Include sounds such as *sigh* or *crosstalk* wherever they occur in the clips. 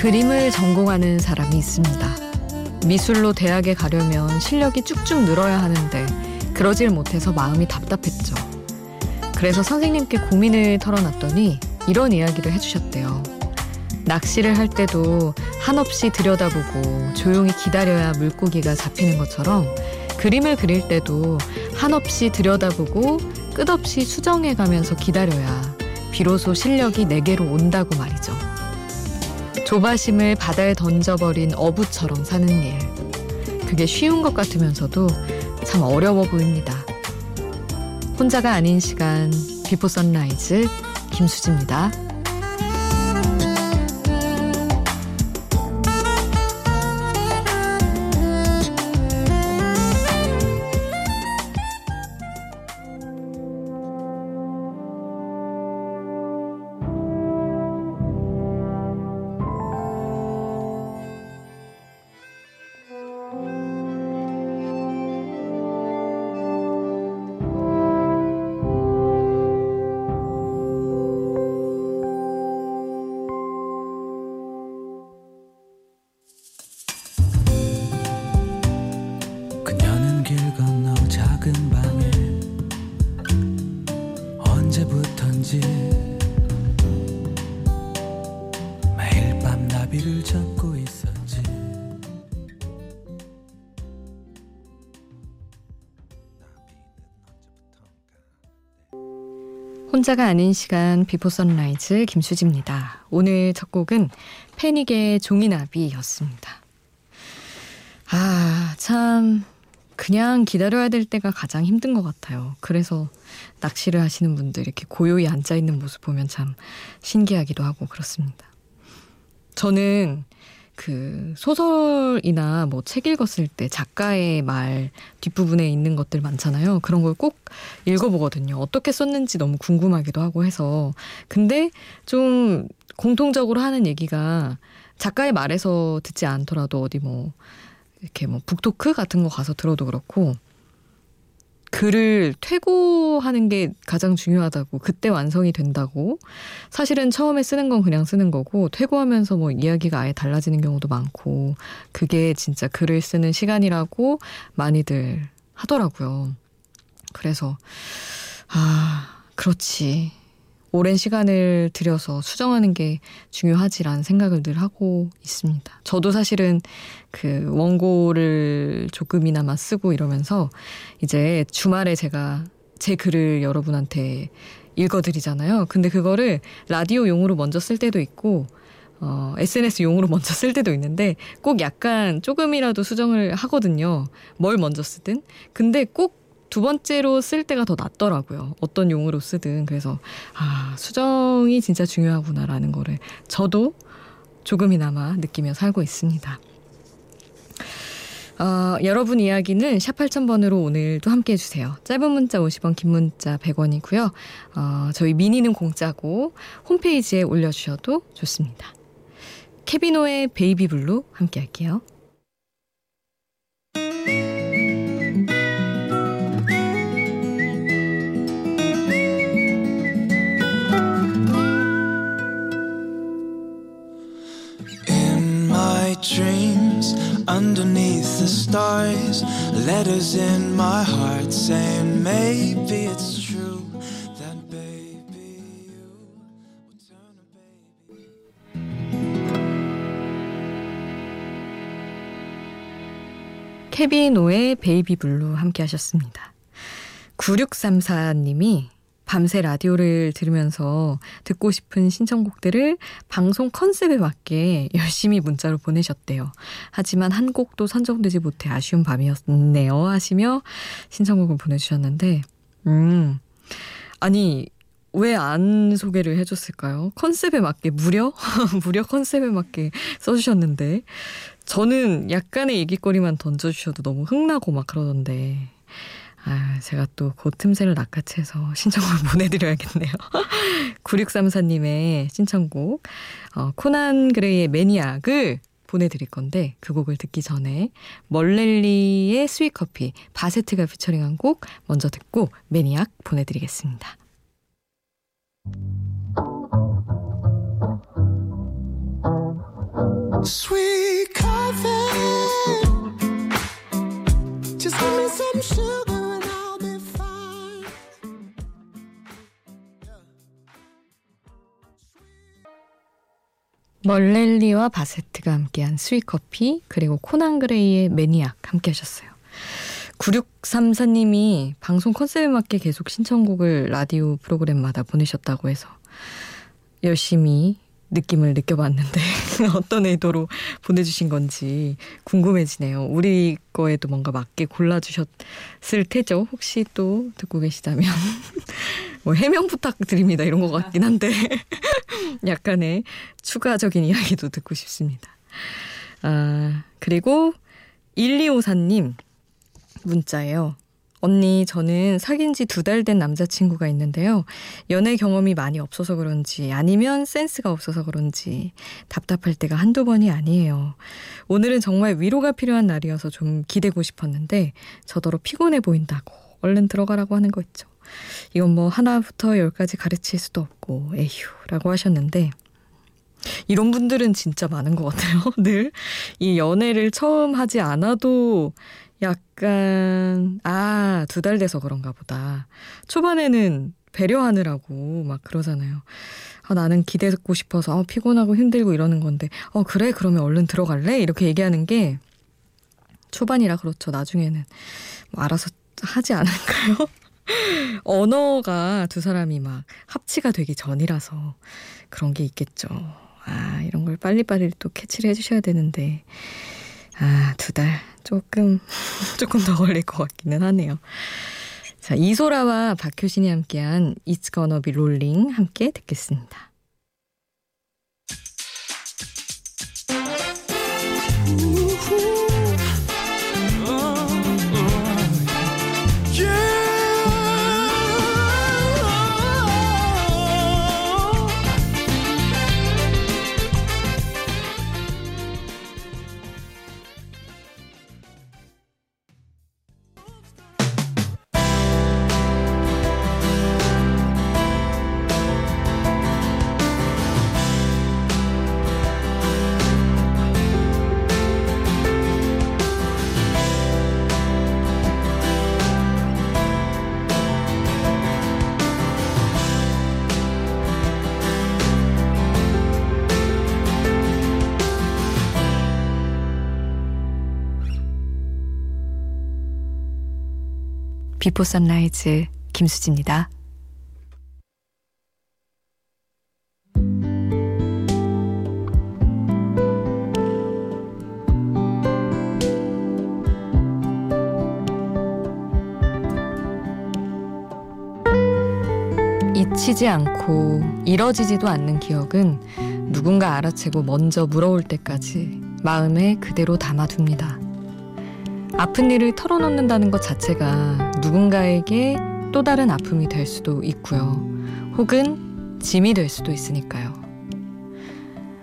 그림을 전공하는 사람이 있습니다. 미술로 대학에 가려면 실력이 쭉쭉 늘어야 하는데 그러질 못해서 마음이 답답했죠. 그래서 선생님께 고민을 털어놨더니 이런 이야기를 해주셨대요. 낚시를 할 때도 한없이 들여다보고 조용히 기다려야 물고기가 잡히는 것처럼 그림을 그릴 때도 한없이 들여다보고 끝없이 수정해 가면서 기다려야 비로소 실력이 내게로 온다고 말이죠. 조바심을 바다에 던져버린 어부처럼 사는 일. 그게 쉬운 것 같으면서도 참 어려워 보입니다. 혼자가 아닌 시간, Before Sunrise, 김수지입니다. 혼자가 아닌 시간 Before Sunrise 김수지입니다. 오늘 첫 곡은 패닉의 종이나비였습니다. 아, 참 그냥 기다려야 될 때가 가장 힘든 것 같아요. 그래서 낚시를 하시는 분들 이렇게 고요히 앉아 있는 모습 보면 참 신기하기도 하고 그렇습니다. 저는 그 소설이나 뭐 책 읽었을 때 작가의 말 뒷부분에 있는 것들 많잖아요. 그런 걸 꼭 읽어보거든요. 어떻게 썼는지 너무 궁금하기도 하고 해서. 근데 좀 공통적으로 하는 얘기가 작가의 말에서 듣지 않더라도 어디 뭐 이렇게 뭐 북토크 같은 거 가서 들어도 그렇고 글을 퇴고하는 게 가장 중요하다고. 그때 완성이 된다고. 사실은 처음에 쓰는 건 그냥 쓰는 거고 퇴고하면서 뭐 이야기가 아예 달라지는 경우도 많고 그게 진짜 글을 쓰는 시간이라고 많이들 하더라고요. 그래서 아 그렇지 오랜 시간을 들여서 수정하는 게 중요하지라는 생각을 늘 하고 있습니다. 저도 사실은 그 원고를 조금이나마 쓰고 이러면서 이제 주말에 제가 제 글을 여러분한테 읽어드리잖아요. 근데 그거를 라디오 용으로 먼저 쓸 때도 있고 어, SNS 용으로 먼저 쓸 때도 있는데 꼭 약간 조금이라도 수정을 하거든요. 뭘 먼저 쓰든. 근데 꼭 두 번째로 쓸 때가 더 낫더라고요. 어떤 용으로 쓰든. 그래서, 아, 수정이 진짜 중요하구나라는 거를 저도 조금이나마 느끼며 살고 있습니다. 어, 여러분 이야기는 샵 8000번으로 오늘도 함께 해주세요. 짧은 문자 50원, 긴 문자 100원이고요. 어, 저희 미니는 공짜고 홈페이지에 올려주셔도 좋습니다. 케비노의 베이비 블루 함께 할게요. Dreams underneath the stars. Letters in my heart saying maybe it's true that baby you will turn a baby. 케빈오의 Baby Blue 함께 하셨습니다. 9634님이 밤새 라디오를 들으면서 듣고 싶은 신청곡들을 방송 컨셉에 맞게 *laughs* 열심히 문자로 보내셨대요. 하지만 한 곡도 선정되지 못해 아쉬운 밤이었네요. 하시며 신청곡을 보내주셨는데, 음, 아니, 왜 안 소개를 해줬을까요? 컨셉에 맞게, 무려? *laughs* 무려 컨셉에 맞게 써주셨는데, 저는 약간의 얘기거리만 던져주셔도 너무 흥나고 막 그러던데, 아, 제가 또그 틈새를 낚아채서 신청곡을 *laughs* 보내드려야겠네요. *laughs* 9634님의 신청곡, 어, 코난 그레이의 매니악을 보내드릴 건데, 그 곡을 듣기 전에 멀렐리의 스윗커피, 바세트가 피처링한 곡 먼저 듣고 매니악 보내드리겠습니다. Sweet. Just give me some sugar 멀렐리와 바세트가 함께한 스윗커피 그리고 코난 그레이의 매니악 함께 하셨어요. 9634님이 방송 컨셉에 맞게 계속 신청곡을 라디오 프로그램마다 보내셨다고 해서 열심히 느낌을 느껴봤는데 *laughs* 어떤 의도로 보내주신 건지 궁금해지네요. 우리 거에도 뭔가 맞게 골라주셨을 테죠. 혹시 또 듣고 계시다면 *laughs* 뭐 해명 부탁드립니다. 이런 것 같긴 한데 *laughs* 약간의 추가적인 이야기도 듣고 싶습니다. 아 그리고 1254님 문자예요. 언니, 저는 사귄 지 두 달 된 남자친구가 있는데요. 연애 경험이 많이 없어서 그런지 아니면 센스가 없어서 그런지 답답할 때가 한두 번이 아니에요. 오늘은 정말 위로가 필요한 날이어서 좀 기대고 싶었는데 저더러 피곤해 보인다고 얼른 들어가라고 하는 거 있죠. 이건 뭐 하나부터 열까지 가르칠 수도 없고 에휴라고 하셨는데 이런 분들은 진짜 많은 것 같아요. *laughs* 늘 이 연애를 처음 하지 않아도 약간 아 두 달 돼서 그런가 보다. 초반에는 배려하느라고 막 그러잖아요. 아, 나는 기대고 싶어서 아, 피곤하고 힘들고 이러는 건데 어 그래 그러면 얼른 들어갈래 이렇게 얘기하는 게 초반이라 그렇죠. 나중에는 뭐 알아서 하지 않을까요? *laughs* 언어가 두 사람이 막 합치가 되기 전이라서 그런 게 있겠죠. 아 이런 걸 빨리빨리 또 캐치를 해주셔야 되는데 아, 두 달. 조금, *laughs* 조금 더 걸릴 것 같기는 하네요. 자, 이소라와 박효신이 함께한 It's Gonna Be Rolling 함께 듣겠습니다. Before Sunrise 김수지입니다. 잊히지 않고 이뤄지지도 않는 기억은 누군가 알아채고 먼저 물어올 때까지 마음에 그대로 담아둡니다. 아픈 일을 털어놓는다는 것 자체가 누군가에게 또 다른 아픔이 될 수도 있고요. 혹은 짐이 될 수도 있으니까요.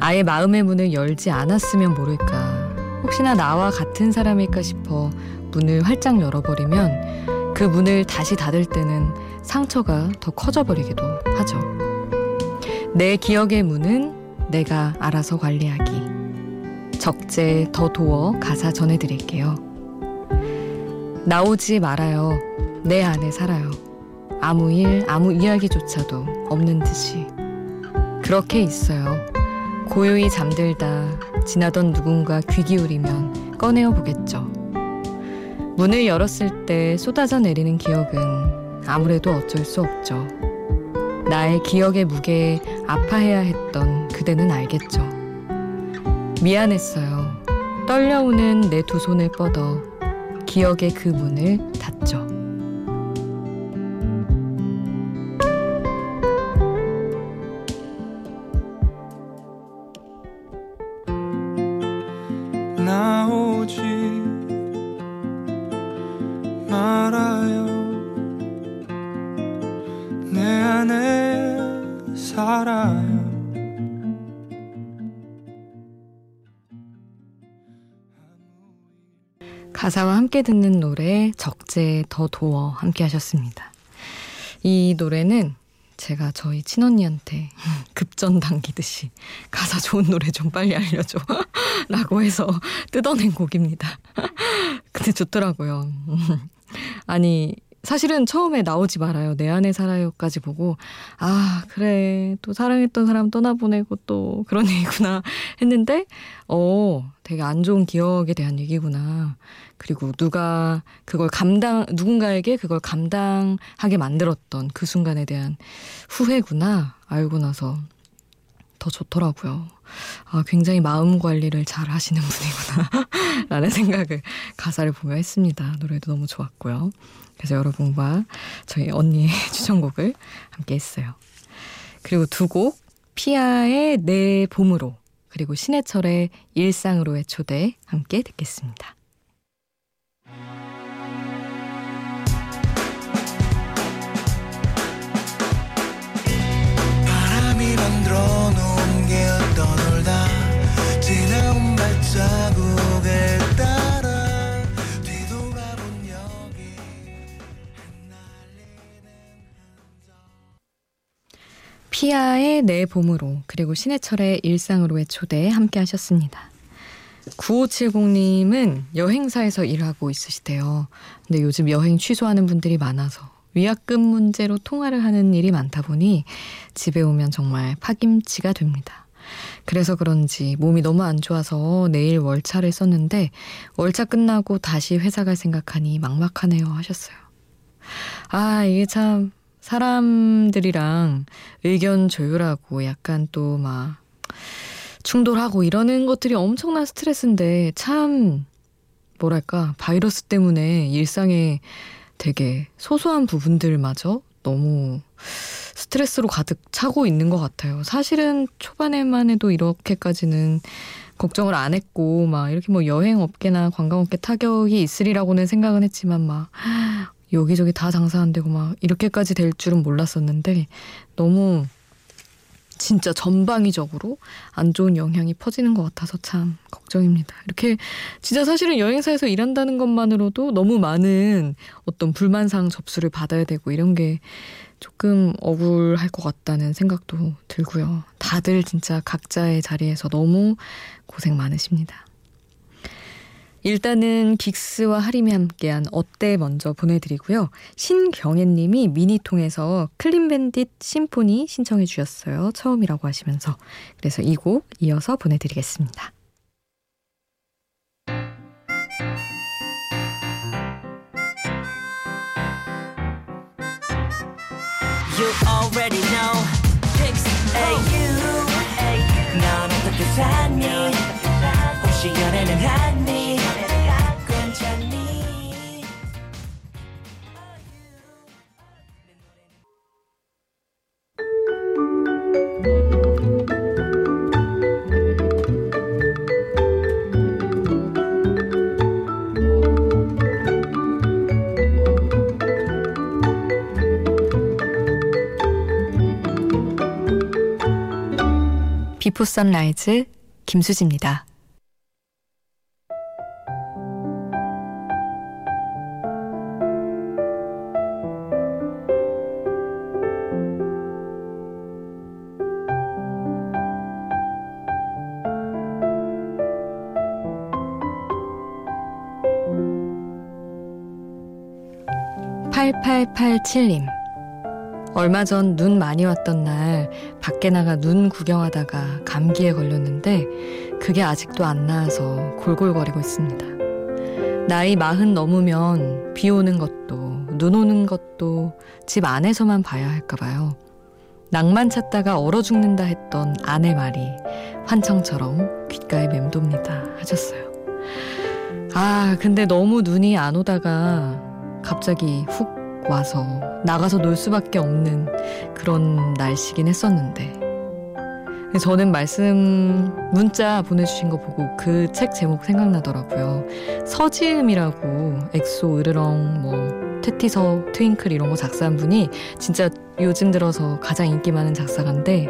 아예 마음의 문을 열지 않았으면 모를까. 혹시나 나와 같은 사람일까 싶어 문을 활짝 열어버리면 그 문을 다시 닫을 때는 상처가 더 커져버리기도 하죠. 내 기억의 문은 내가 알아서 관리하기. 적재 더 도어 가사 전해드릴게요. 나오지 말아요. 내 안에 살아요. 아무 일, 아무 이야기조차도 없는 듯이. 그렇게 있어요. 고요히 잠들다 지나던 누군가 귀 기울이면 꺼내어 보겠죠. 문을 열었을 때 쏟아져 내리는 기억은 아무래도 어쩔 수 없죠. 나의 기억의 무게에 아파해야 했던 그대는 알겠죠. 미안했어요. 떨려오는 내 두 손을 뻗어 기억의 그 문을 닫죠. 내 안에 살아 가사와 함께 듣는 노래 적재 더 도어 함께 하셨습니다. 이 노래는 제가 저희 친언니한테 *laughs* 급전 당기듯이 가사 좋은 노래 좀 빨리 알려줘. *laughs* 라고 해서 뜯어낸 곡입니다. *laughs* 근데 좋더라고요. 아니, 사실은 처음에 나오지 말아요. 내 안에 살아요까지 보고, 아, 그래. 또 사랑했던 사람 떠나보내고 또 그런 *laughs* 얘기구나 했는데, 어, 되게 안 좋은 기억에 대한 얘기구나. 그리고 누가 그걸 감당, 누군가에게 그걸 감당하게 만들었던 그 순간에 대한 후회구나. 알고 나서 더 좋더라고요. 아, 굉장히 마음 관리를 잘 하시는 *laughs* 분이구나. 라는 생각을 가사를 보며 했습니다. 노래도 너무 좋았고요. 그래서 여러분과 저희 언니의 *laughs* 추천곡을 함께 했어요. 그리고 두 곡, 피아의 내 봄으로, 그리고 신해철의 일상으로의 초대 함께 듣겠습니다. 바람이 만들어 놓은 게 떠돌다 지나온 발자 피아의 내 봄으로 그리고 신해철의 일상으로의 초대 함께 하셨습니다. 9570님은 여행사에서 일하고 있으시대요. 근데 요즘 여행 취소하는 분들이 많아서 위약금 문제로 통화를 하는 일이 많다 보니 집에 오면 정말 파김치가 됩니다. 그래서 그런지 몸이 너무 안 좋아서 내일 월차를 썼는데 월차 끝나고 다시 회사 갈 생각하니 막막하네요 하셨어요. 아, 이게 참 사람들이랑 의견 조율하고 약간 또 막 충돌하고 이러는 것들이 엄청난 스트레스인데 참 뭐랄까 바이러스 때문에 일상에 되게 소소한 부분들마저 너무 스트레스로 가득 차고 있는 것 같아요. 사실은 초반에만 해도 이렇게까지는 걱정을 안 했고 막 이렇게 뭐 여행 업계나 관광 업계 타격이 있으리라고는 생각은 했지만 막 여기저기 다 장사 안 되고 막 이렇게까지 될 줄은 몰랐었는데 너무 진짜 전방위적으로 안 좋은 영향이 퍼지는 것 같아서 참 걱정입니다. 이렇게 진짜 사실은 여행사에서 일한다는 것만으로도 너무 많은 어떤 불만사항 접수를 받아야 되고 이런 게 조금 억울할 것 같다는 생각도 들고요. 다들 진짜 각자의 자리에서 너무 고생 많으십니다. 일단은 긱스와 하림이 함께한 어때 먼저 보내드리고요. 신경애님이 미니통에서 클린밴딧 심포니 신청해 주셨어요. 처음이라고 하시면서 그래서 이 곡 이어서 보내드리겠습니다. 샀니 혹시 연애는 했니 비포 선라이즈 김수지입니다. 팔팔팔칠님 얼마 전 눈 많이 왔던 날 밖에 나가 눈 구경하다가 감기에 걸렸는데 그게 아직도 안 나아서 골골거리고 있습니다. 나이 마흔 넘으면 비 오는 것도 눈 오는 것도 집 안에서만 봐야 할까 봐요. 낭만 찾다가 얼어 죽는다 했던 아내 말이 환청처럼 귓가에 맴돕니다 하셨어요. 아, 근데 너무 눈이 안 오다가 갑자기 훅 와서 나가서 놀 수밖에 없는 그런 날씨긴 했었는데 저는 말씀 문자 보내주신 거 보고 그 책 제목 생각나더라고요. 서지음이라고 엑소 으르렁 뭐 태티서 Twinkle 이런 거 작사한 분이 진짜 요즘 들어서 가장 인기 많은 작사가인데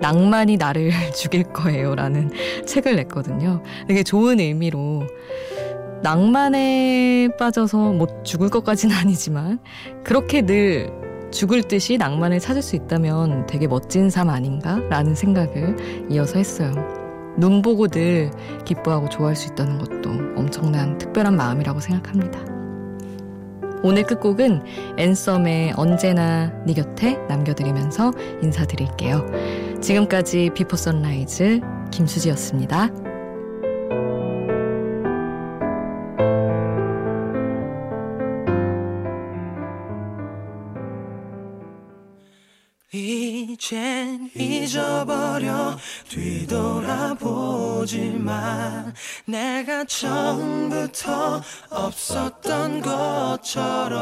낭만이 나를 *laughs* 죽일 거예요라는 *laughs* 책을 냈거든요. 되게 좋은 의미로 낭만에 빠져서 뭐 죽을 것까지는 *laughs* 아니지만 그렇게 늘 죽을 듯이 낭만을 찾을 수 있다면 되게 멋진 삶 아닌가? 라는 생각을 이어서 했어요. 눈 보고 늘 기뻐하고 좋아할 수 있다는 것도 엄청난 특별한 마음이라고 생각합니다. 오늘 끝곡은 앤썸의 언제나 네 곁에 남겨드리면서 인사드릴게요. 지금까지 Before Sunrise 김수지였습니다. 이젠 잊어버려. 뒤돌아보지만 내가 처음부터 없었던 것처럼